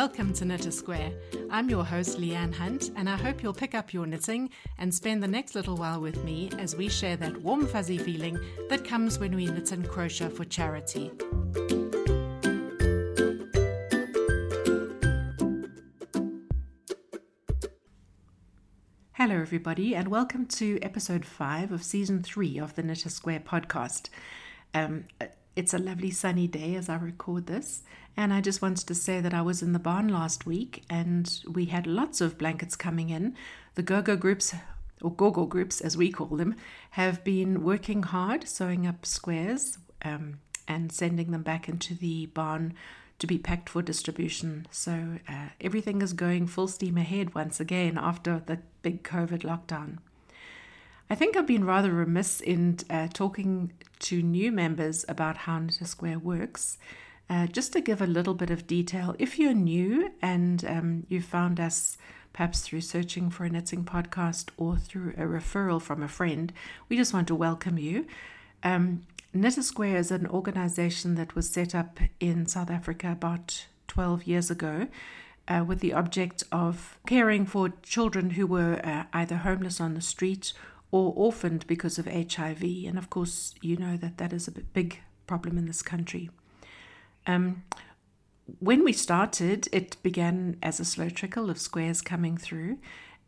Welcome to Knit a Square. I'm your host, Leanne Hunt, and I hope you'll pick up your knitting and spend the next little while with me as we share that warm, fuzzy feeling that comes when we knit and crochet for charity. Hello, everybody, and welcome to episode five of season three of the Knit a Square podcast. Um, it's a lovely sunny day as I record this, and I just wanted to say that I was in the barn last week and we had lots of blankets coming in. The GoGo groups, or GoGo groups as we call them, have been working hard sewing up squares um, and sending them back into the barn to be packed for distribution. So uh, everything is going full steam ahead once again after the big COVID lockdown. I think I've been rather remiss in uh, talking to new members about how Knit a Square works. Uh, just to give a little bit of detail, if you're new and um, you found us perhaps through searching for a knitting podcast or through a referral from a friend, we just want to welcome you. Um, Knit a Square is an organization that was set up in South Africa about 12 years ago. Uh, with the object of caring for children who were uh, either homeless on the street or orphaned because of HIV. And of course, you know that that is a big problem in this country. Um, when we started, it began as a slow trickle of squares coming through,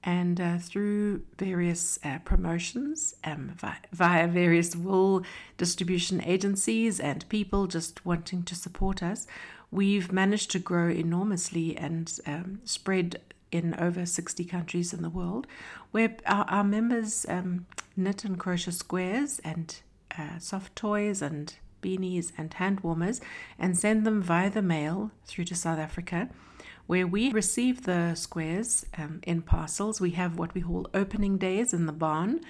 and uh, through various uh, promotions um, via, via, various wool distribution agencies and people just wanting to support us, we've managed to grow enormously and um, spread in over 60 countries in the world, where our, our members um, knit and crochet squares and uh, soft toys and beanies and hand warmers and send them via the mail through to South Africa, where we receive the squares um, in parcels. We have what we call opening days in the barn,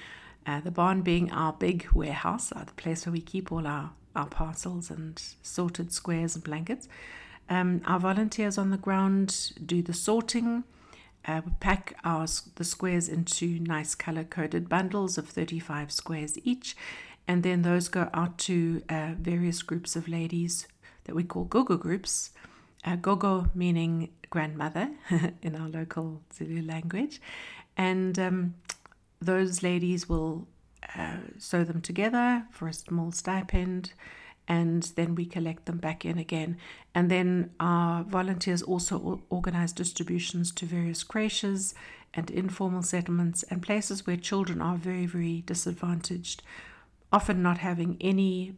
uh, the barn being our big warehouse, uh, the place where we keep all our, our parcels and sorted squares and blankets. Um, our volunteers on the ground do the sorting, uh, pack our the squares into nice color coded bundles of 35 squares each, and then those go out to uh, various groups of ladies that we call gogo groups. Uh, gogo meaning grandmother in our local Zulu language, and um, those ladies will uh, sew them together for a small stipend and then we collect them back in again. And then our volunteers also organize distributions to various creches and informal settlements and places where children are very, very disadvantaged, often not having any.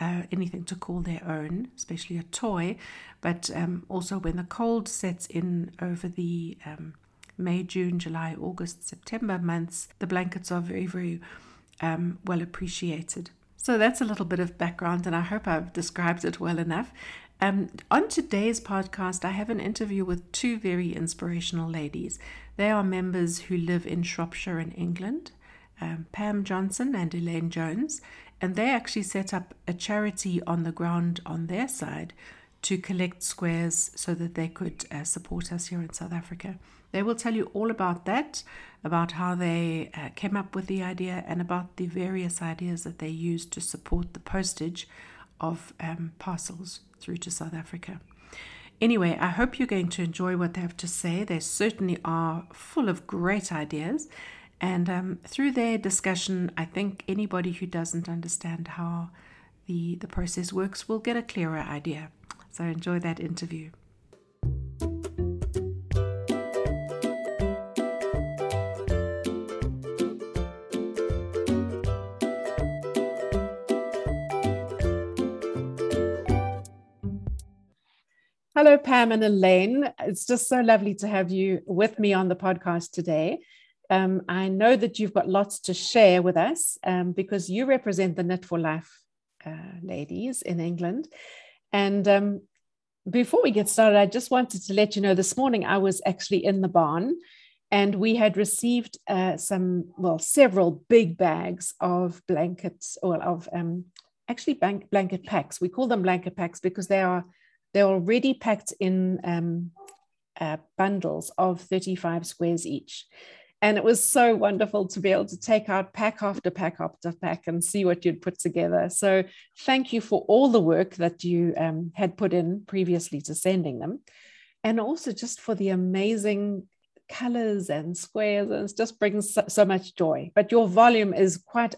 Uh, anything to call their own, especially a toy, but um, also when the cold sets in over the um, May, June, July, August, September months, the blankets are very, very um, well appreciated. So that's a little bit of background, and I hope I've described it well enough. Um, on today's podcast, I have an interview with two very inspirational ladies. They are members who live in Shropshire in England, um, Pam Johnson and Elaine Jones, and they actually set up a charity on the ground on their side to collect squares so that they could uh, support us here in South Africa. They will tell you all about that, about how they uh, came up with the idea, and about the various ideas that they used to support the postage of um, parcels through to South Africa. Anyway, I hope you're going to enjoy what they have to say. They certainly are full of great ideas. And um, through their discussion, I think anybody who doesn't understand how the, the process works will get a clearer idea. So enjoy that interview. Hello, Pam and Elaine. It's just so lovely to have you with me on the podcast today. Um, I know that you've got lots to share with us um, because you represent the Knit for Life uh, ladies in England. And um, before we get started, I just wanted to let you know this morning I was actually in the barn and we had received uh, some, well, several big bags of blankets or of um, actually blanket packs. We call them blanket packs because they are they're already packed in um, uh, bundles of 35 squares each. And it was so wonderful to be able to take out pack after pack after pack and see what you'd put together. So, thank you for all the work that you um, had put in previously to sending them. and also just for the amazing colors and squares and it just brings so, so, much joy but your volume is quite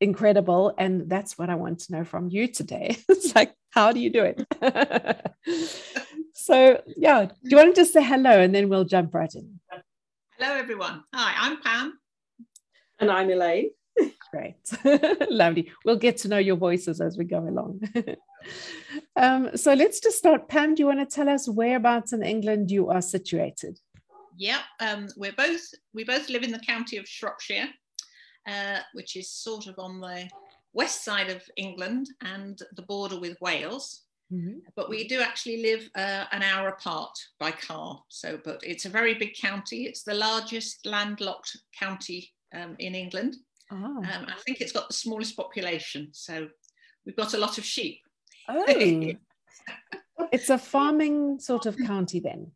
incredible and that's what i want to know from you today. It's like how do you do it? So yeah do you want to just say hello and then we'll jump right in? Hello everyone. Hi i'm pam. And i'm elaine. Great. Lovely. We'll get to know your voices as we go along. Um, so let's just start. Pam do you want to tell us whereabouts in england you are situated? Yeah, um, we're both we both live in the county of Shropshire, uh, which is sort of on the west side of England and the border with Wales. Mm-hmm. But we do actually live uh, an hour apart by car. So, but it's a very big county. It's the largest landlocked county um, in England. Oh. Um, I think it's got the smallest population. So we've got a lot of sheep. Oh, it's a farming sort of county then.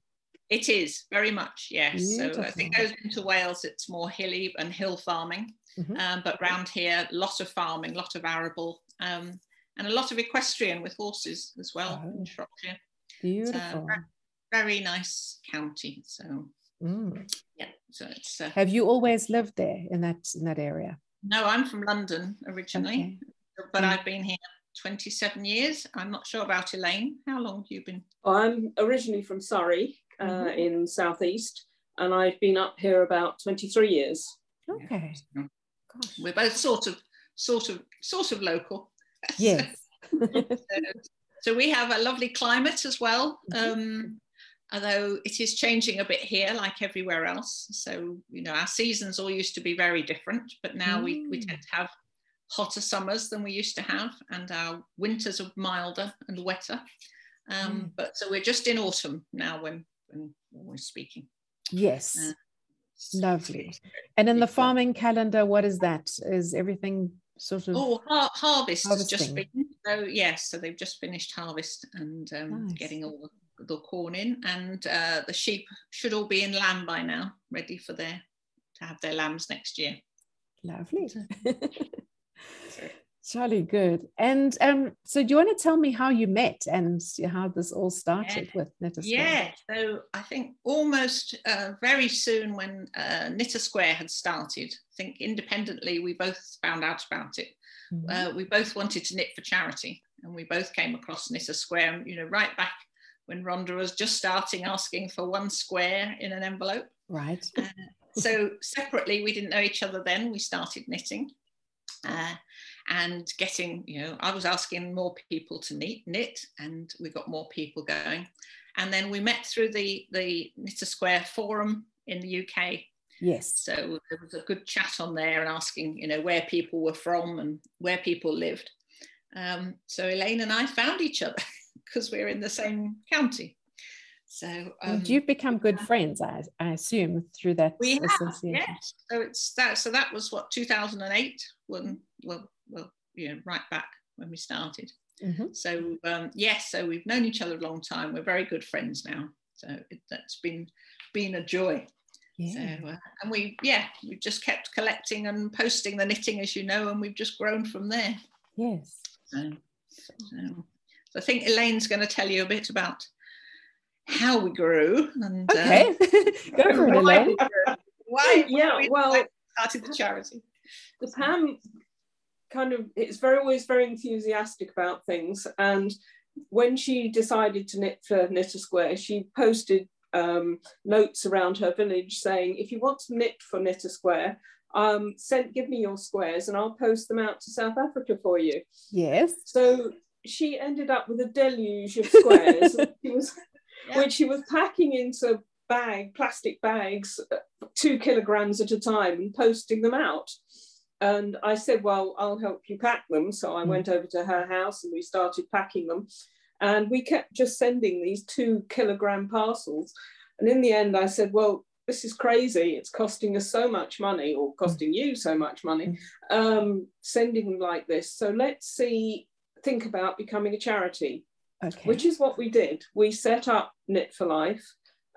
It is very much, yes. Beautiful. So I think goes into Wales, it's more hilly and hill farming. Mm-hmm. Um, but round here, a lot of farming, a lot of arable, um, and a lot of equestrian with horses as well oh, in Shropshire. Beautiful. very, very, nice county. So mm. yeah, so it's. Uh, Have you always lived there in that in that area? No, I'm from London originally, okay. but mm. I've been here 27 years. I'm not sure about Elaine. How long have you been? I'm originally from Surrey, uh, mm-hmm. in southeast, and I've been up here about 23 years. Okay. Gosh. We're both sort of, sort of, sort of local. Yes. so, so, we have a lovely climate as well. Mm-hmm. Um, although it is changing a bit here, like everywhere else. So, you know, our seasons all used to be very different, but now mm. we, we mm. tend to have hotter summers than we used to have, and our winters are milder and wetter. Um, mm. But so we're just in autumn now when when we're speaking. Yes. Uh, Lovely. And in the farming calendar, what is that? Is everything sort of? Oh, har- harvest harvesting. has just been. So yes, so they've just finished harvest and um, nice. getting all the, the, corn in, and uh, the sheep should all be in lamb by now, ready for their to have their lambs next year. Lovely. Charlie, good. And um, so, do you want to tell me how you met and how this all started yeah. with Knit Square? Yeah, so I think almost uh, very soon when uh, Knit Square had started, I think independently we both found out about it. Mm-hmm. Uh, we both wanted to knit for charity, and we both came across Knit Square, you know, right back when Rhonda was just starting asking for one square in an envelope. Right. Uh, so separately, we didn't know each other then. We started knitting. And getting, you know, I was asking more people to knit, knit and we got more people going. And then we met through the, the Knit a Square forum in the UK. Yes. So there was a good chat on there and asking, you know, where people were from and where people lived. Um, so Elaine and I found each other because we're in the same county. So um, you've become good friends, I, I assume, through that we association. Have, yes. So it's that. So that was what 2008 when well well you know right back when we started. Mm-hmm. So um, yes, so we've known each other a long time. We're very good friends now. So it, that's been been a joy. Yeah. So, uh, and we yeah we've just kept collecting and posting the knitting as you know, and we've just grown from there. Yes. So, so, so I think Elaine's going to tell you a bit about how we grew. And, uh, okay, uh, go for it, Elaine. Why? Yeah, well, started the charity. The Pam kind of it's very always very enthusiastic about things, and when she decided to knit for knit a Square, she posted um, notes around her village saying, if you want to knit for knit a Square, um, send give me your squares and I'll post them out to South Africa for you. Yes. So she ended up with a deluge of squares. she was yeah. which she was packing into bag, plastic bags, uh, two kilograms at a time and posting them out. And I said, Well, I'll help you pack them. So I mm. went over to her house and we started packing them. And we kept just sending these two kilogram parcels. And in the end, I said, Well, this is crazy. It's costing us so much money, or costing you so much money, hmm. um, sending them like this. So let's see, think about becoming a charity. Okay. Which is what we did. We set up Knit for Life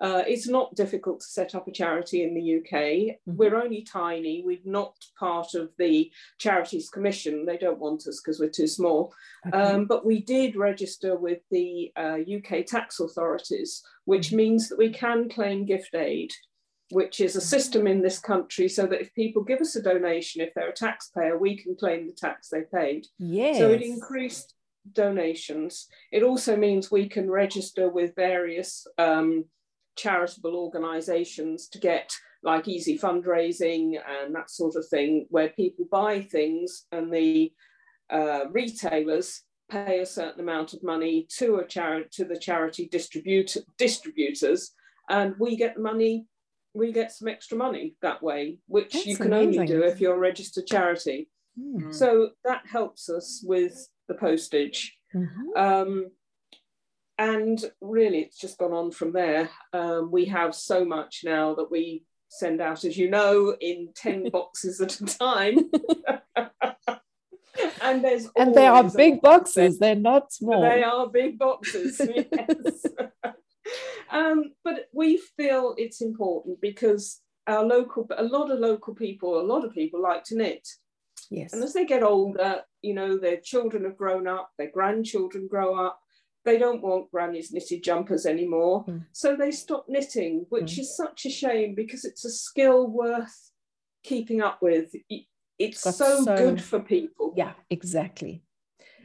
Uh, it's not difficult to set up a charity in the UK. Mm-hmm. We're only tiny. We're not part of the Charities Commission. They don't want us because we're too small. Okay. Um, but we did register with the uh, UK tax authorities, which mm-hmm. means that we can claim gift aid, which is a system in this country so that if people give us a donation, if they're a taxpayer, we can claim the tax they paid. Yes. So it increased donations. It also means we can register with various um, charitable organisations to get like easy fundraising and that sort of thing, where people buy things and the uh, retailers pay a certain amount of money to a charity to the charity distributor distributors, and we get the money. We get some extra money that way, which That's you can amazing. only do if you're a registered charity. Mm. So that helps us with the postage. Mm-hmm. Um, and really it's just gone on from there. Um, we have so much now that we send out as you know in 10 boxes at a time. And there's and they are big boxes they're not small. They are big boxes yes. Um, but we feel it's important because our local a lot of local people a lot of people like to knit. Yes. And as they get older you know their children have grown up their grandchildren grow up they don't want granny's knitted jumpers anymore. Mm. So they stop knitting, which mm. is such a shame because it's a skill worth keeping up with. It's so, so, good for people. Yeah, exactly.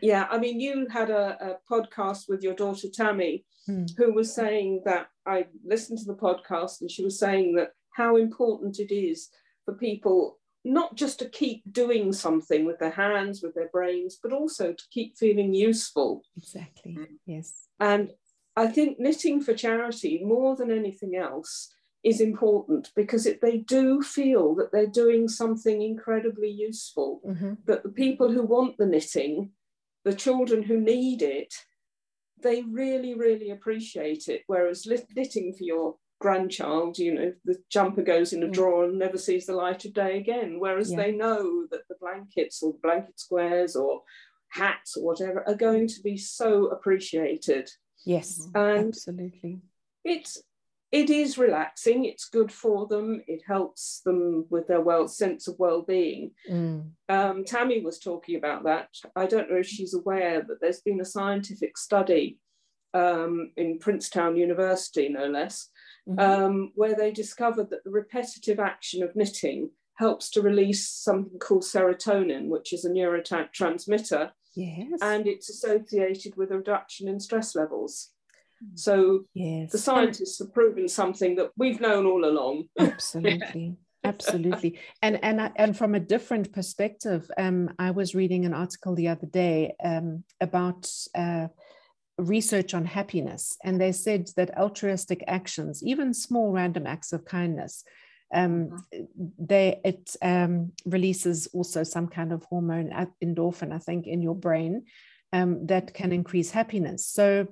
Yeah, I mean, you had a, a podcast with your daughter Tammy, mm. who was saying that I listened to the podcast and she was saying that how important it is for people not just to keep doing something with their hands, with their brains, but also to keep feeling useful. Exactly. Yes. And I think knitting for charity, more than anything else, is important because if they do feel that they're doing something incredibly useful, mm-hmm. that the people who want the knitting, the children who need it, they really, really appreciate it. Whereas knitting for your grandchild, you know, the jumper goes in a mm. drawer and never sees the light of day again. Whereas yeah. they know that the blankets or the blanket squares or hats or whatever are going to be so appreciated. Yes, and absolutely. It's it is relaxing. It's good for them. It helps them with their well sense of well-being. Mm. Um, Tammy was talking about that. I don't know if she's aware that there's been a scientific study um, in Princeton University, no less, mm-hmm. um, where they discovered that the repetitive action of knitting helps to release something called serotonin, which is a neurotransmitter. Yes. And it's associated with a reduction in stress levels. So yes. the scientists have proven something that we've known all along. Absolutely. Absolutely, and and and from a different perspective, um, I was reading an article the other day um, about uh, research on happiness, and they said that altruistic actions, even small random acts of kindness, um, mm-hmm. they it um, releases also some kind of hormone endorphin, I think, in your brain um, that can increase happiness. So,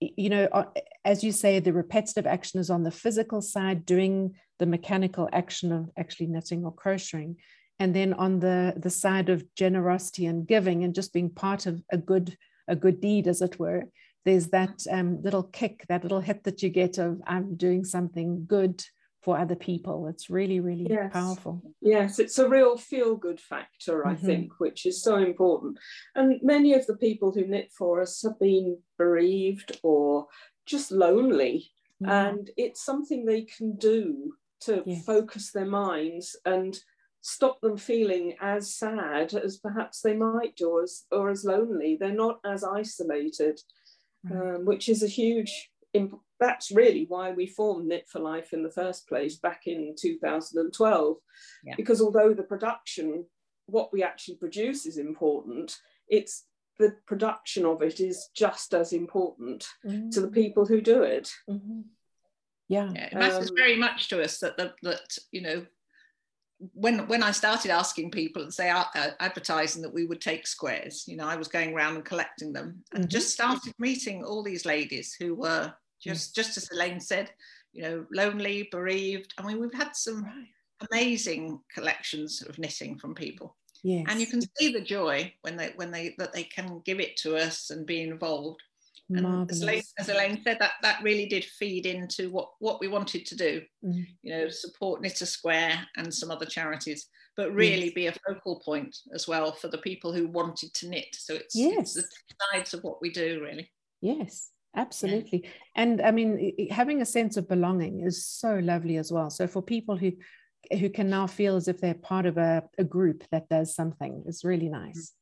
you know, as you say, the repetitive action is on the physical side, doing the mechanical action of actually knitting or crocheting, and then on the the side of generosity and giving and just being part of a good a good deed, as it were, there's that um, little kick, that little hit that you get of I'm doing something good for other people. It's really, really yes. powerful. Yes, it's a real feel good factor, I mm-hmm. think, which is so important. And many of the people who knit for us have been bereaved or just lonely. Mm-hmm. And it's something they can do to yes. focus their minds and stop them feeling as sad as perhaps they might do or as, or as lonely. They're not as isolated, um, which is a huge, imp- that's really why we formed Knit for Life in the first place back in 2012. Yeah. Because although the production, what we actually produce is important, it's the production of it is just as important mm-hmm. to the people who do it. Mm-hmm. Yeah. yeah. it matters um, very much to us that the, that you know when when I started asking people and say uh, advertising that we would take squares, you know, I was going around and collecting them, and mm-hmm. just started meeting all these ladies who were just just as Elaine said, you know, lonely, bereaved. I mean, we've had some amazing collections of knitting from people. Yes. And you can see the joy when they when they that they can give it to us and be involved. And as Elaine, as Elaine, said, that that really did feed into what what we wanted to do. Mm. You know, support Knit a Square and some other charities, but really yes. be a focal point as well for the people who wanted to knit. So it's, yes. it's the sides of what we do, really. Yes, absolutely. Yeah. And I mean, having a sense of belonging is so lovely as well. So for people who who can now feel as if they're part of a, a group that does something is really nice.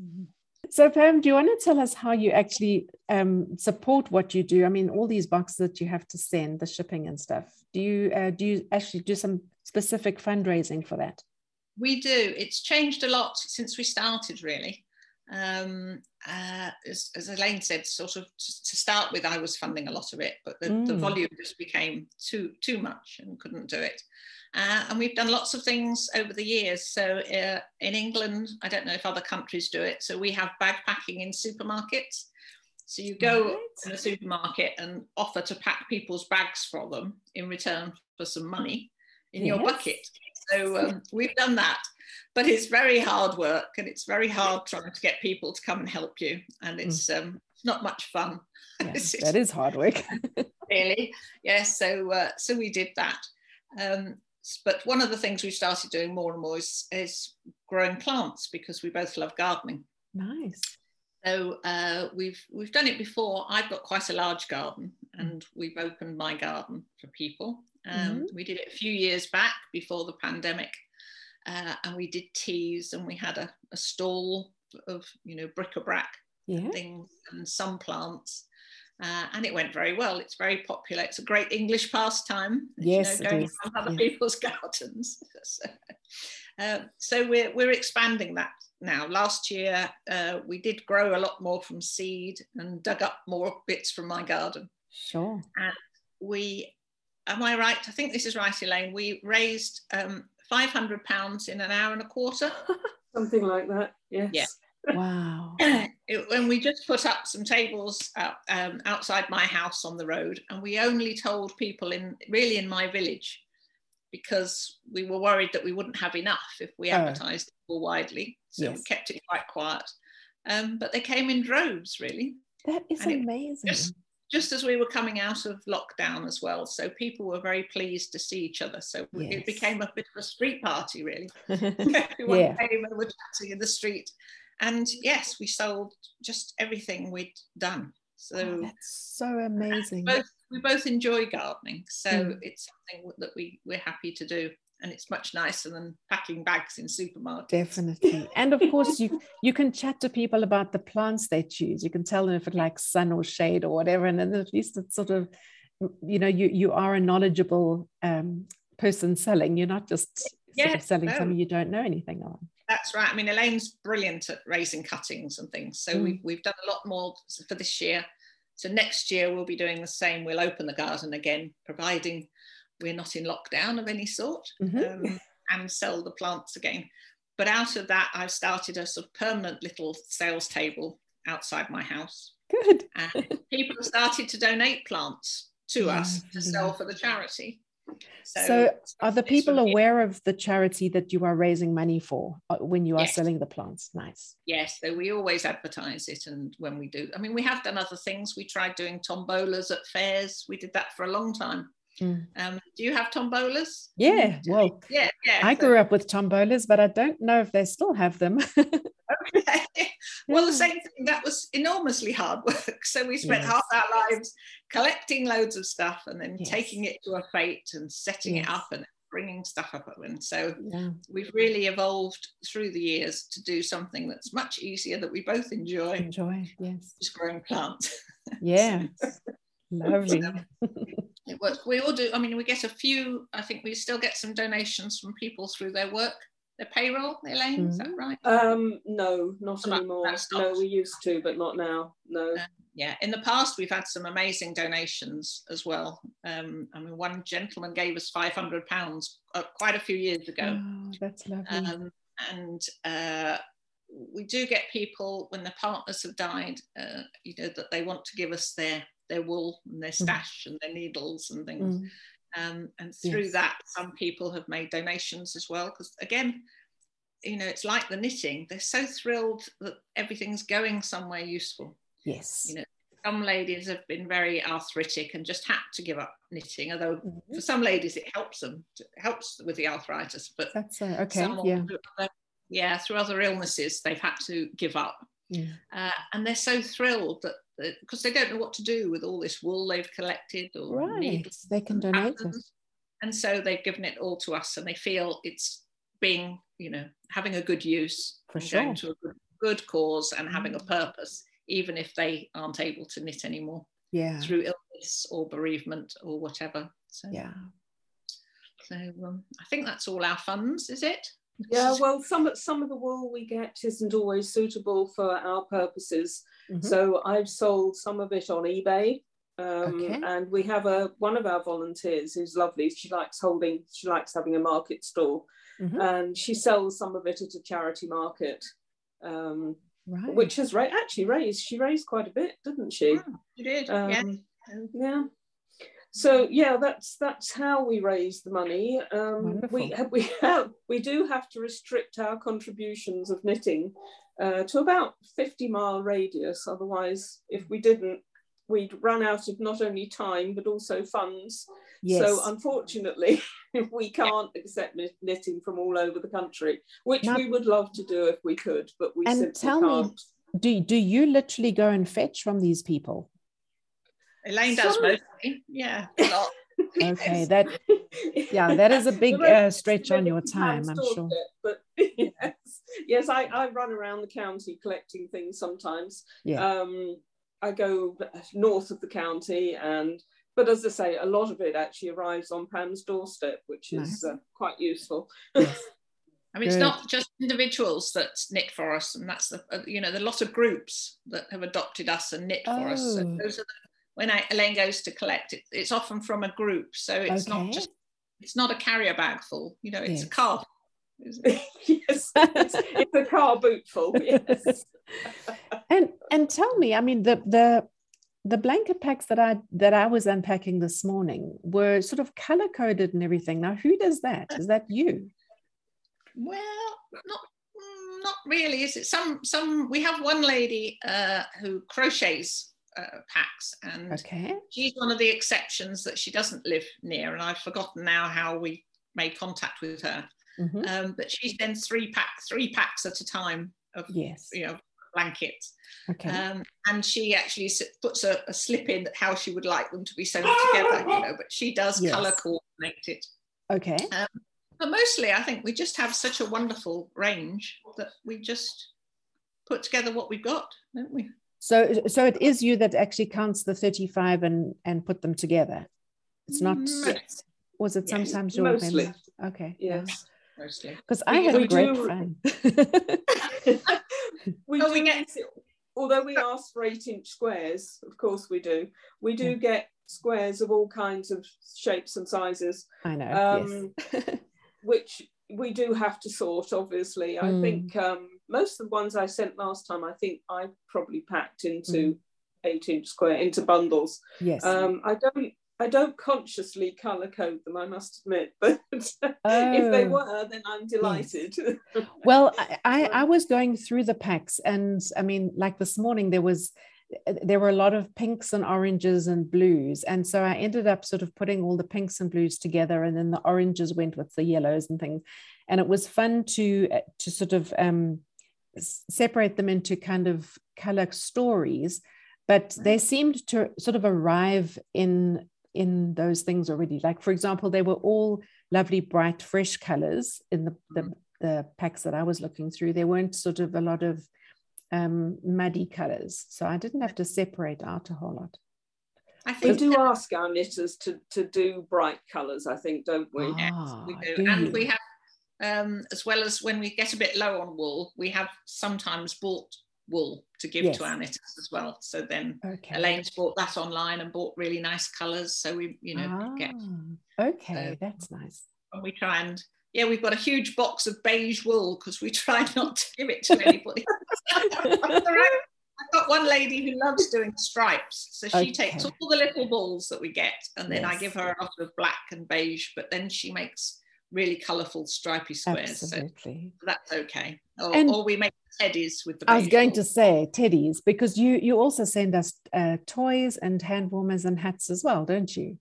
Mm-hmm. So, Pam, do you want to tell us how you actually um, support what you do? I mean, all these boxes that you have to send, the shipping and stuff. Do you uh, do you actually do some specific fundraising for that? We do. It's changed a lot since we started, really. Um, uh, as, as, Elaine said, sort of to start with, I was funding a lot of it, but the, mm. the volume just became too too much and couldn't do it. Uh, and we've done lots of things over the years. So uh, in England, I don't know if other countries do it. So we have bag packing in supermarkets. So you go right. to the supermarket and offer to pack people's bags for them in return for some money in yes. your bucket. So um, we've done that, but it's very hard work and it's very hard trying to get people to come and help you, and it's mm. um, not much fun. That is hard work. really, yes. So uh, so we did that. Um, but one of the things we started doing more and more is, is growing plants because we both love gardening. Nice. So uh, we've we've done it before. I've got quite a large garden, and we've opened my garden for people. Um, mm-hmm. We did it a few years back before the pandemic, uh, and we did teas, and we had a, a stall of you know bric-a-brac yeah. things and some plants. Uh, and it went very well. It's very popular. It's a great English pastime. Yes, you know, going around other yeah. people's gardens. so, uh, so we're we're expanding that now. Last year uh, we did grow a lot more from seed and dug up more bits from my garden. Sure. And we, am I right? I think this is right, Elaine. We raised um, five hundred pounds in an hour and a quarter. Something like that. Yes. Yeah. Wow. it, when we just put up some tables out, um, outside my house on the road, and we only told people in really in my village because we were worried that we wouldn't have enough if we oh. advertised oh. more widely. So yes. we kept it quite quiet. Um, but they came in droves, really. That is and amazing. Just, just, as we were coming out of lockdown as well. So people were very pleased to see each other. So yes. it became a bit of a street party, really. Everyone yeah. came and were chatting in the street and yes, we sold just everything we'd done. So oh, that's so amazing. Both, we both enjoy gardening, so mm. it's something that we we're happy to do and it's much nicer than packing bags in supermarkets. Definitely. And of course you you can chat to people about the plants they choose. You can tell them if it likes sun or shade or whatever. And then at least it's sort of, you know, you you are a knowledgeable um, person selling. You're not just yeah, selling no. something you don't know anything on. That's right. I mean, Elaine's brilliant at raising cuttings and things. So mm. we've, we've done a lot more for this year. So next year we'll be doing the same. We'll open the garden again, providing we're not in lockdown of any sort, mm-hmm. um, and sell the plants again. But out of that, I've started a sort of permanent little sales table outside my house. Good. and people have started to donate plants to us to sell for the charity. So, so are the people aware of the charity that you are raising money for uh, when you are yes. selling the plants? Nice. Yes, so we always advertise it, and when we do, I mean, we have done other things. We tried doing tombolas at fairs. We did that for a long time. Mm. Um, do you have tombolas? Yeah, well, yeah, yeah. I so. grew up with tombolas, but I don't know if they still have them. okay. Well, the same thing. That was enormously hard work. So we spent yes. half our lives collecting loads of stuff and then yes. taking it to a fete and setting yes. it up and bringing stuff up. And so yeah. we've really evolved through the years to do something that's much easier that we both enjoy. Enjoy, yes. Just growing plants. Yeah. Lovely. it works. We all do. I mean, we get a few. I think we still get some donations from people through their work, their payroll. Elaine, mm-hmm. is that mm-hmm. right? Um, no, not anymore. No, we used to, but not now. No. Uh, yeah, in the past we've had some amazing donations as well. Um, I mean, one gentleman gave us five hundred pounds uh, quite a few years ago. Oh, that's lovely. Um, and uh, we do get people when their partners have died, uh, you know, that they want to give us their their wool and their mm. stash mm. and their needles and things. Mm. Um, and through yes. that, some people have made donations as well. Because again, you know, it's like the knitting. They're so thrilled that everything's going somewhere useful. Yes. You know, some ladies have been very arthritic and just had to give up knitting. Although mm-hmm. for some ladies it helps them, it helps with the arthritis. But that's uh, okay. yeah. Other, yeah, through other illnesses, they've had to give up. Yeah. Uh, and they're so thrilled that because they don't know what to do with all this wool they've collected or right. needles they can donate it and so they've given it all to us and they feel it's being you know having a good use for sure going to a good, good cause and having a mm. purpose even if they aren't able to knit anymore yeah. through illness or bereavement or whatever. So yeah. so um, i think that's all our funds is it? Yeah well some some of the wool we get isn't always suitable for our purposes mm-hmm. so i've sold some of it on ebay um, okay. and we have a one of our volunteers who's lovely. She likes holding she likes having a market stall, mm-hmm. and she sells some of it at a charity market um, right. which has ra- actually raised she raised quite a bit didn't she? Oh, she did um, yeah. yeah. So yeah that's that's how we raise the money. Um, we we have we do have to restrict our contributions of knitting uh, to about 50 mile radius otherwise if we didn't we'd run out of not only time but also funds yes. so unfortunately we can't accept knitting from all over the country which now, we would love to do if we could but we and simply tell can't. me do, do you literally go and fetch from these people Elaine does Some... mostly. Yeah, okay, that yeah, that is a big uh, stretch on your time, I'm sure. but yes, yes, I, I run around the county collecting things sometimes. Yeah. Um, I go north of the county and but as I say, a lot of it actually arrives on Pam's doorstep, which is nice. uh, quite useful. Yes. I mean, Good. it's not just individuals that knit for us, and that's the uh, you know the lot of groups that have adopted us and knit oh. for us. So oh. those are the when I, Elaine goes to collect it, it's often from a group. So it's okay. not just, it's not a carrier bag full, you know, it's yes. a car. yes, it's, it's, a car boot full. Yes. and and tell me, I mean, the the the blanket packs that I that I was unpacking this morning were sort of color coded and everything. Now, who does that? Is that you? Well, not not really. Is it some some? We have one lady uh, who crochets uh, packs and okay. she's one of the exceptions that she doesn't live near and I've forgotten now how we made contact with her mm-hmm. um, but she sends three packs three packs at a time of yes you know blankets okay. um, and she actually puts a, a, slip in how she would like them to be sewn together you know but she does yes. color coordinate it okay um, but mostly I think we just have such a wonderful range that we just put together what we've got don't we so, so it is you that actually counts the 35 and, and put them together. It's not, yes. was it yes. sometimes your Mostly. Okay. Yes. Mostly. Because I have we a great do, fun. we oh, do, we get, although we ask for eight inch squares, of course we do, we do yeah. get squares of all kinds of shapes and sizes. I know. Um, yes. which we do have to sort, obviously. I mm. think um, most of the ones I sent last time, I think I probably packed into mm. eight inch square into bundles. Yes. Um, I don't. I don't consciously color code them, I must admit, but oh. if they oh. were, then I'm delighted. Yes. well, I, I, I was going through the packs, and I mean, like this morning, there was there were a lot of pinks and oranges and blues and so i ended up sort of putting all the pinks and blues together and then the oranges went with the yellows and things and it was fun to to sort of um, separate them into kind of color stories but they seemed to sort of arrive in in those things already like for example they were all lovely bright fresh colors in the the, mm. the packs that i was looking through there weren't sort of a lot of um, muddy colors so i didn't have to separate out a whole lot I think we do ask our knitters to, to do bright colours, I think, don't we? Ah, yes, we do. do and we have um, as well as when we get a bit low on wool, we have sometimes bought wool to give yes. to our knitters as well. So then okay. Elaine's bought that online and bought really nice colours. So we, you know, ah, get. Okay, uh, that's nice. And we try and yeah, we've got a huge box of beige wool because we try not to give it to anybody. I've got one lady who loves doing stripes. So she okay. takes all the little balls that we get and then yes. I give her a lot of black and beige, but then she makes really colourful stripy squares. Absolutely. So that's okay. Or, and or we make teddies with the. I was going to say teddies because you you also send us uh, toys and hand warmers and hats as well, don't you?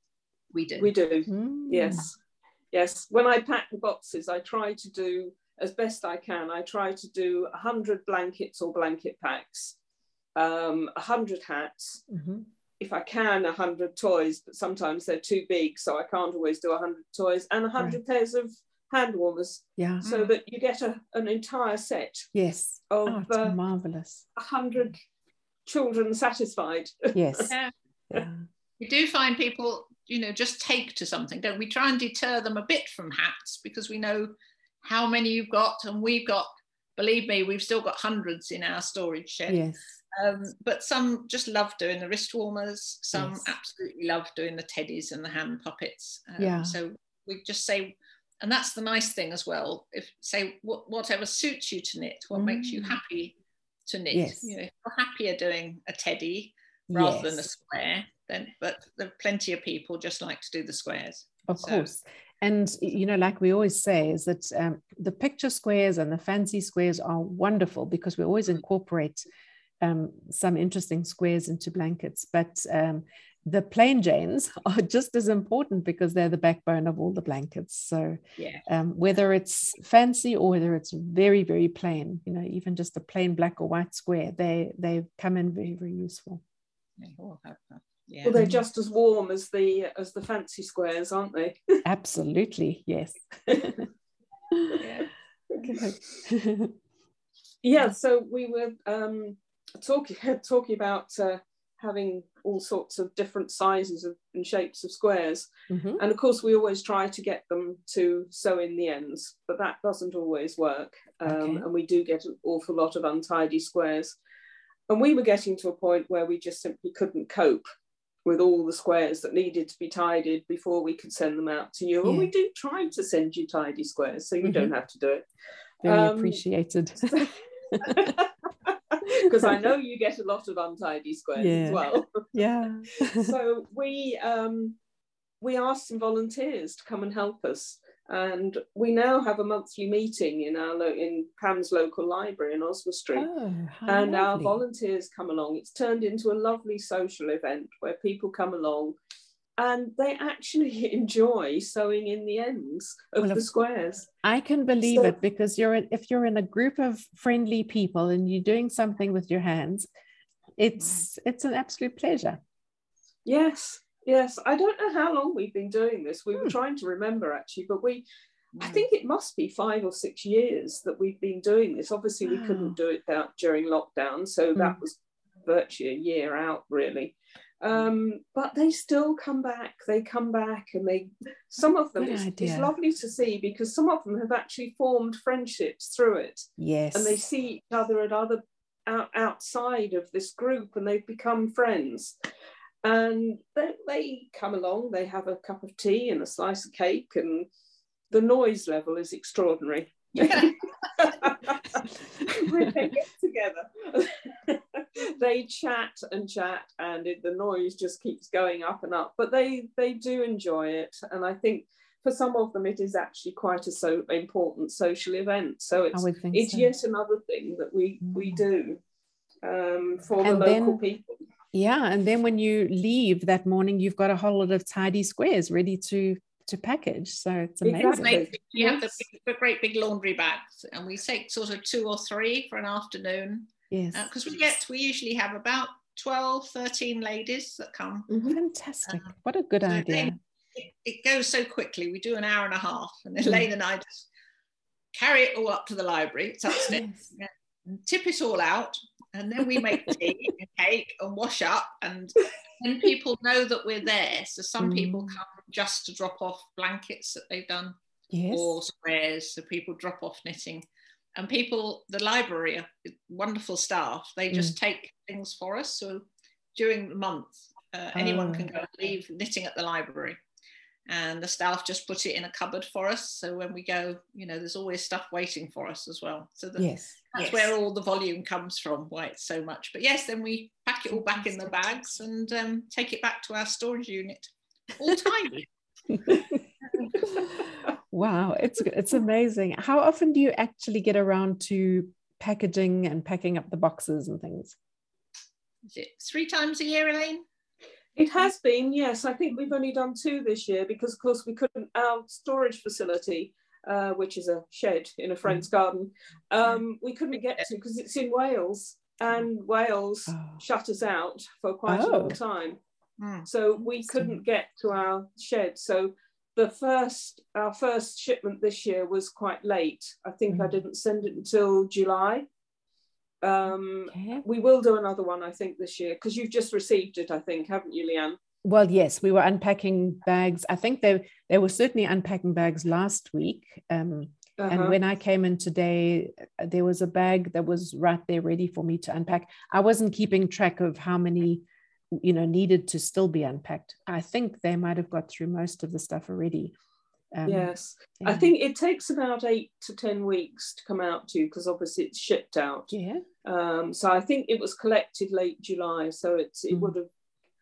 We do. We do. Mm. Yes, yes. When I pack the boxes, I try to do as best I can. I try to do hundred blankets or blanket packs, um, hundred hats. Mm-hmm if I can, 100 toys, but sometimes they're too big, so I can't always do 100 toys, and 100 right. pairs of hand warmers. Yeah. So mm. that you get a, an entire set. Yes. Of oh, uh, marvelous. 100 children satisfied. Yes. yeah. yeah. We do find people, you know, just take to something, don't we? Try and deter them a bit from hats because we know how many you've got, and we've got, believe me, we've still got hundreds in our storage shed. Yes um, but some just love doing the wrist warmers. Some yes. absolutely love doing the teddies and the hand puppets. Um, yeah. So we just say, and that's the nice thing as well. If say whatever suits you to knit, what mm. makes you mm. happy to knit. Yes. You know, if you're happier doing a teddy rather yes. than a square, then but there are plenty of people just like to do the squares. Of so. course. And you know, like we always say, is that um, the picture squares and the fancy squares are wonderful because we always incorporate um, some interesting squares into blankets, but um, the plain Janes are just as important because they're the backbone of all the blankets. So yeah. um, whether it's fancy or whether it's very very plain, you know, even just a plain black or white square, they they come in very very useful. Yeah. Well, they're just as warm as the as the fancy squares, aren't they? Absolutely, yes. yeah. yeah. So we were um, talking talking about uh, having all sorts of different sizes of, and shapes of squares. Mm-hmm. And of course, we always try to get them to sew in the ends, but that doesn't always work. Um, okay. And we do get an awful lot of untidy squares. And we were getting to a point where we just simply couldn't cope with all the squares that needed to be tidied before we could send them out to you. Yeah. And we do try to send you tidy squares, so you mm-hmm. don't have to do it. Very um, appreciated. because I know you get a lot of untidy squares yeah. as well. Yeah. so we um, we asked some volunteers to come and help us, and we now have a monthly meeting in our lo- in Pam's local library in Oswestry, oh, and lovely. our volunteers come along. It's turned into a lovely social event where people come along and they actually enjoy sewing in the ends of well, the squares. I can believe so, it because you're in, if you're in a group of friendly people and you're doing something with your hands, it's it's an absolute pleasure. Yes, yes. I don't know how long we've been doing this. We hmm. were trying to remember actually, but we I hmm. think it must be five or six years that we've been doing this. Obviously, we couldn't do it that during lockdown, so that hmm. was virtually a year out, really. Um, but they still come back. They come back, and they some of them. It's, it's, lovely to see because some of them have actually formed friendships through it. Yes, and they see each other at other out, outside of this group, and they've become friends. And they, they come along. They have a cup of tea and a slice of cake, and the noise level is extraordinary. Yeah. when they get together, they chat and chat, and it, the noise just keeps going up and up. But they they do enjoy it, and I think for some of them it is actually quite a so important social event. So it's it's so. yet another thing that we we mm. do um, for and the local then, people. Yeah, and then when you leave that morning, you've got a whole lot of tidy squares ready to to package. So it's amazing. Exactly. We have the, the, great big laundry bags, and we take sort of two or three for an afternoon. Yes. Because uh, we get, we usually have about 12, 13 ladies that come. Mm-hmm. Fantastic. Um, what a good so idea. it, it, goes so quickly. We do an hour and a half, and Elaine mm. and I just carry it all up to the library. It's upstairs. yes. and tip it all out, and then we make tea and cake and wash up, and then people know that we're there. So some mm. people come just to drop off blankets that they've done yes. or squares. So people drop off knitting. And people, the library, are wonderful staff, they just mm. take things for us. So during the month, uh, anyone oh. can go and leave knitting at the library. And the staff just put it in a cupboard for us. So when we go, you know, there's always stuff waiting for us as well. So the, yes. that's yes. where all the volume comes from, why it's so much. But yes, then we pack it all back in the bags and um, take it back to our storage unit all tiny. wow, it's it's amazing. How often do you actually get around to packaging and packing up the boxes and things? Is it three times a year, Elaine? It has been, yes. I think we've only done two this year because, of course, we couldn't. Our storage facility, uh, which is a shed in a friend's mm. garden, um, we couldn't get to because it's in Wales, and Wales oh. shut us out for quite oh. a long oh. time. Mm. So we couldn't get to our shed. So the first, our first shipment this year was quite late. I think mm. I didn't send it until July. Um, okay. We will do another one, I think, this year because you've just received it, I think, haven't you, Leanne? Well, yes, we were unpacking bags. I think they they were certainly unpacking bags last week. Um, uh-huh. And when I came in today, there was a bag that was right there ready for me to unpack. I wasn't keeping track of how many, you know, needed to still be unpacked. I think they might have got through most of the stuff already. Um, yes, yeah. I think it takes about eight to ten weeks to come out to because obviously it's shipped out. Yeah. Um, so I think it was collected late July, so it's it mm. would have,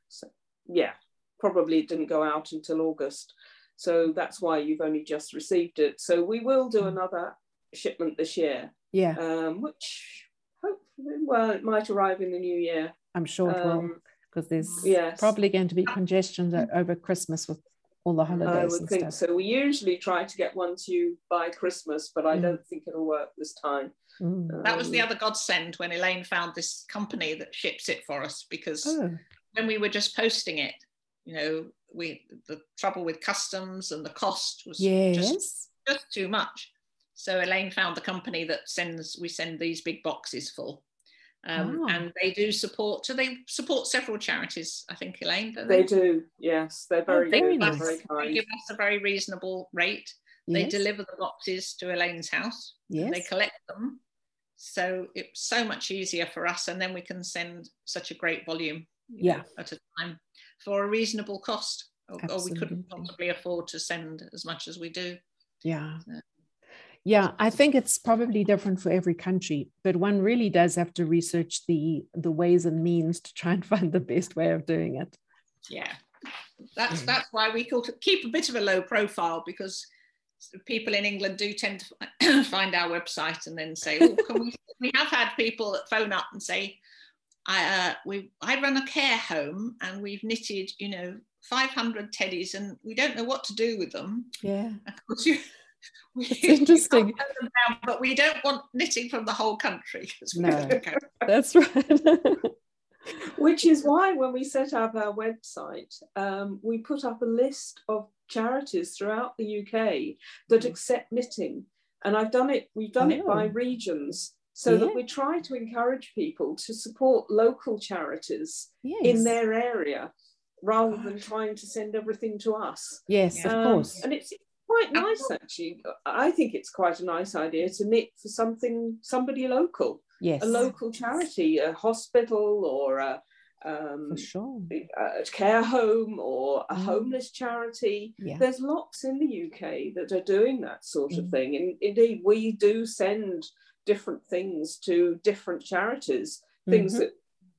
so, yeah, probably didn't go out until August. So that's why you've only just received it. So we will do mm. another shipment this year. Yeah. Um, which hopefully, well, it might arrive in the new year. I'm sure it um, will because there's yes. probably going to be congestion over Christmas with all the holidays. I would think stuff. so. We usually try to get one to you by Christmas, but I mm. don't think it'll work this time. Mm. Um, that was the other godsend when Elaine found this company that ships it for us because oh. when we were just posting it, you know, we the trouble with customs and the cost was yes. just, just too much. So Elaine found the company that sends we send these big boxes full. Um, oh. and they do support. So they support several charities, I think, Elaine. They? they? do. Yes, they're very, oh, very, nice. very kind. They give us a very reasonable rate. Yes. They deliver the boxes to Elaine's house. Yes. They collect them. So it's so much easier for us, and then we can send such a great volume yeah. At a time for a reasonable cost. Or, or, we couldn't possibly afford to send as much as we do. Yeah. So, yeah i think it's probably different for every country but one really does have to research the the ways and means to try and find the best way of doing it yeah that's mm. that's why we keep a bit of a low profile because people in england do tend to find our website and then say oh can we we have had people that phone up and say I, uh, we, I run a care home and we've knitted, you know, 500 teddies and we don't know what to do with them. Yeah. Of course, you, it's interesting. Down, but we don't want knitting from the whole country. No, that's right. Which is why when we set up our website, um, we put up a list of charities throughout the UK that mm. accept knitting. And I've done it, we've done oh. it by oh. regions so yeah. that we try to encourage people to support local charities yes. in their area rather than trying to send everything to us. Yes, um, of course. And it's quite nice actually. I think it's quite a nice idea to knit for something somebody local. Yes. A local charity, a hospital or a um, sure. a care home or a mm. homeless charity. Yeah. There's lots in the UK that are doing that sort of mm. thing. And indeed, we do send different things to different charities, mm-hmm. things that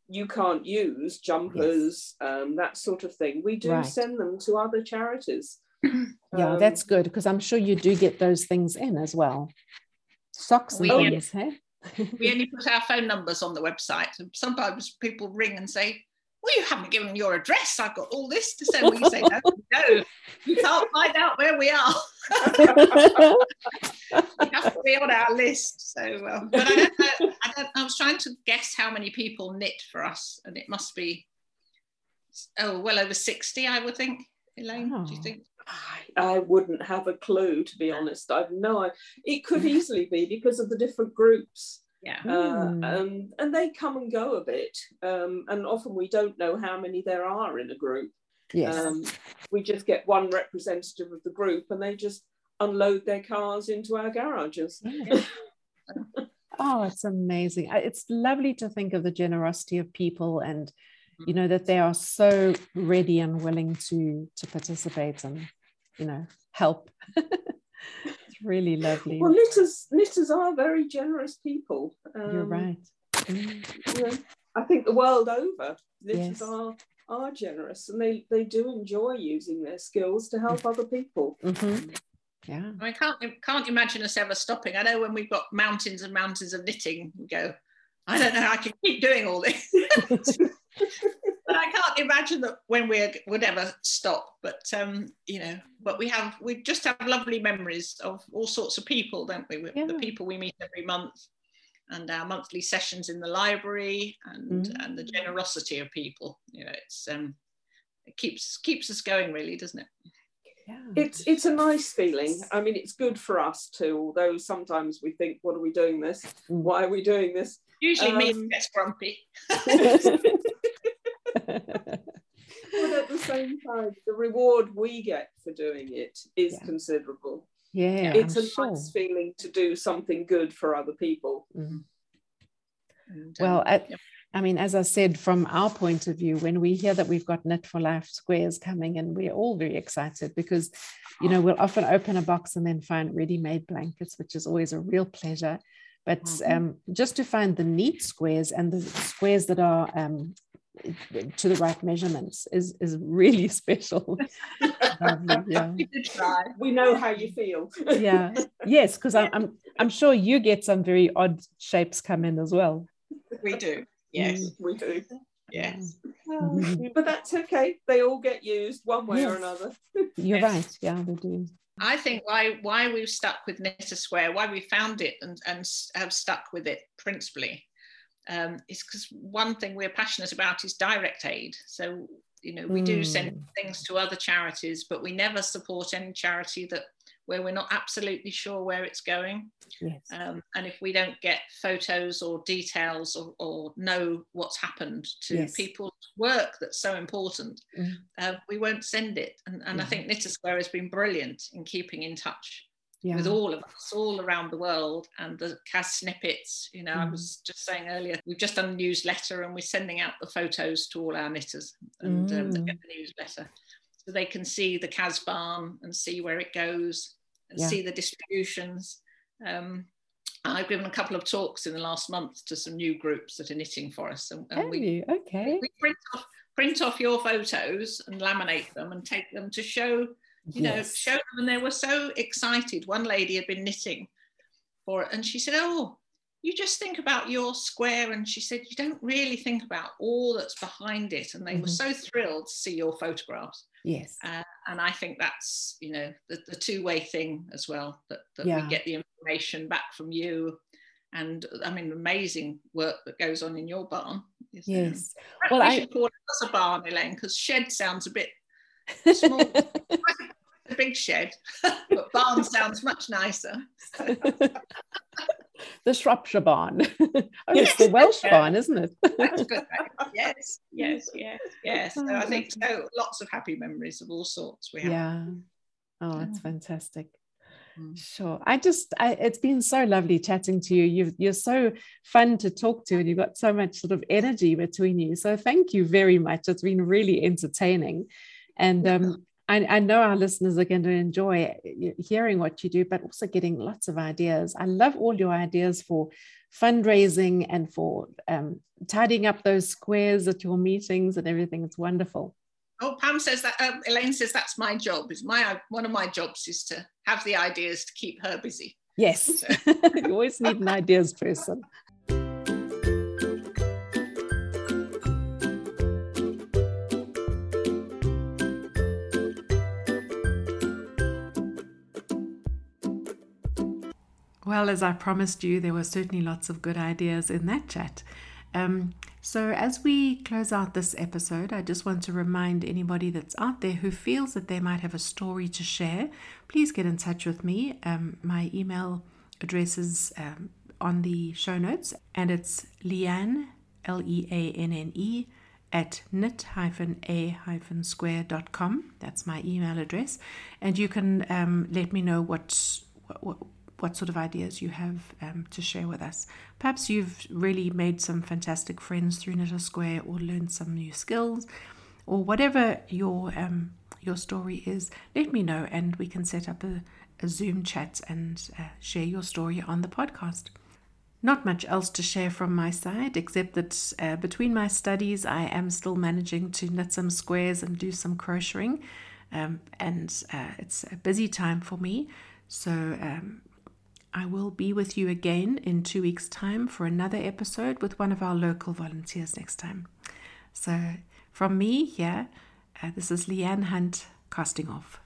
you can't use, jumpers, yes. um, that sort of thing. We do right. send them to other charities yeah, um, that's good because I'm sure you do get those things in as well. Socks and we, things, hey? we only put our phone numbers on the website, and sometimes people ring and say, "Well, you haven't given your address. I've got all this to send." We say, "No, no, you can't find out where we are. you have to be on our list." So, um, but I don't know. I, don't, I was trying to guess how many people knit for us, and it must be oh, well over sixty, I would think. Elaine, oh. do you think? I, I wouldn't have a clue, to be honest. I've no. It could easily be because of the different groups. Yeah. Uh, mm. and, and they come and go a bit. Um, and often we don't know how many there are in a group. Yes. Um, we just get one representative of the group and they just unload their cars into our garages. Yeah. oh, it's amazing. It's lovely to think of the generosity of people and you know that they are so ready and willing to to participate and you know help it's really lovely well knitters knitters are very generous people um, you're right mm. you know, i think the world over knitters yes. are are generous and they they do enjoy using their skills to help other people mm-hmm. Yeah. I mean, can't can't imagine us ever stopping. I know when we've got mountains and mountains of knitting, we go, I don't know, I can keep doing all this. but I can't imagine that when we would ever stop. But um, you know, but we have we just have lovely memories of all sorts of people, don't we? Yeah. The people we meet every month, and our monthly sessions in the library, and mm. and the generosity of people. You know, it's um, it keeps keeps us going, really, doesn't it? Yeah. It's it's a nice feeling. I mean, it's good for us too. Although sometimes we think, "What are we doing this? Why are we doing this?" Usually, um, me gets grumpy. but at the same time, the reward we get for doing it is yeah. considerable. Yeah, it's I'm a sure. nice feeling to do something good for other people. Mm. And, well, um, I, I mean, as I said, from our point of view, when we hear that we've got Knit for Life squares coming in, we're all very excited because, you know, we'll often open a box and then find ready-made blankets, which is always a real pleasure. But mm-hmm. um, just to find the neat squares and the squares that are um, to the right measurements is is really special. yeah. We know how you feel. yeah. Yes, because I'm, I'm I'm sure you get some very odd shapes come in as well. We do. Yes, mm. we do. Yes. but that's okay. They all get used one way yes. or another. You're yes. right. Yeah, they do. I think why why we've stuck with Knit a Square, why we found it and, and have stuck with it principally um, is because one thing we're passionate about is direct aid. So, you know, we mm. do send hmm. things to other charities, but we never support any charity that where we're not absolutely sure where it's going. Yes. Um, and if we don't get photos or details or, or know what's happened to yes. people's work that's so important, mm. uh, we won't send it. And, and I think Knit a Square has been brilliant in keeping in touch yeah. with all of us all around the world and the KAS snippets. You know, mm. I was just saying earlier, we've just done a newsletter and we're sending out the photos to all our knitters and mm. um, the newsletter so they can see the KAS barn and see where it goes and yeah. see the distributions. Um, I've given a couple of talks in the last month to some new groups that are knitting for us. And, and we, okay. we print off, print off your photos and laminate them and take them to show you yes. know, show them. And they were so excited. One lady had been knitting for it, and she said, Oh, you just think about your square. And she said, You don't really think about all that's behind it. And they mm-hmm. were so thrilled to see your photographs. Yes. Uh, and I think that's, you know, the, the two way thing as well, that, that yeah. we get the information back from you. And I mean, amazing work that goes on in your barn. Yes. Well, I should call it as a barn, Elaine, because shed sounds a bit small. A big shed, but barn sounds much nicer. the Shropshire barn. oh, it's the Welsh yeah. barn, isn't it? That's good. Yes, yes, yes, yes. So I think so. Lots of happy memories of all sorts. We have. Yeah. Oh, it's fantastic. Mm. Sure. I just, I, it's been so lovely chatting to you. you you're so fun to talk to, and you've got so much sort of energy between you. So thank you very much. It's been really entertaining. And um, I, I, know our listeners are going to enjoy hearing what you do, but also getting lots of ideas. I love all your ideas for fundraising and for um, tidying up those squares at your meetings and everything. It's wonderful. Oh, Pam says that. Um, Elaine says that's my job. Is my one of my jobs is to have the ideas to keep her busy. Yes, so. you always need an ideas person. Well, as I promised you, there were certainly lots of good ideas in that chat. Um, so, as we close out this episode, I just want to remind anybody that's out there who feels that they might have a story to share, please get in touch with me. Um, my email address is um, on the show notes, and it's Leanne, L E A N N E, at knit-a-square.com. That's my email address. And you can um, let me know what, what what sort of ideas you have um, to share with us. Perhaps you've really made some fantastic friends through Knit a Square or learned some new skills or whatever your um, your story is. Let me know and we can set up a, a Zoom chat and uh, share your story on the podcast. Not much else to share from my side, except that uh, between my studies, I am still managing to knit some squares and do some crocheting. Um, and uh, it's a busy time for me. So um, I will be with you again in two weeks' time for another episode with one of our local volunteers next time. So from me here, uh, this is Leanne Hunt casting off.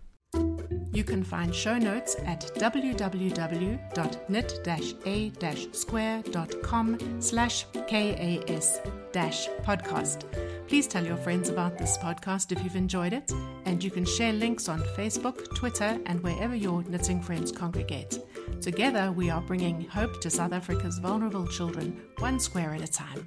You can find show notes at www.knit-a-square.com slash kas podcast. Please tell your friends about this podcast if you've enjoyed it, and you can share links on Facebook, Twitter, and wherever your knitting friends congregate. Together, we are bringing hope to South Africa's vulnerable children, one square at a time.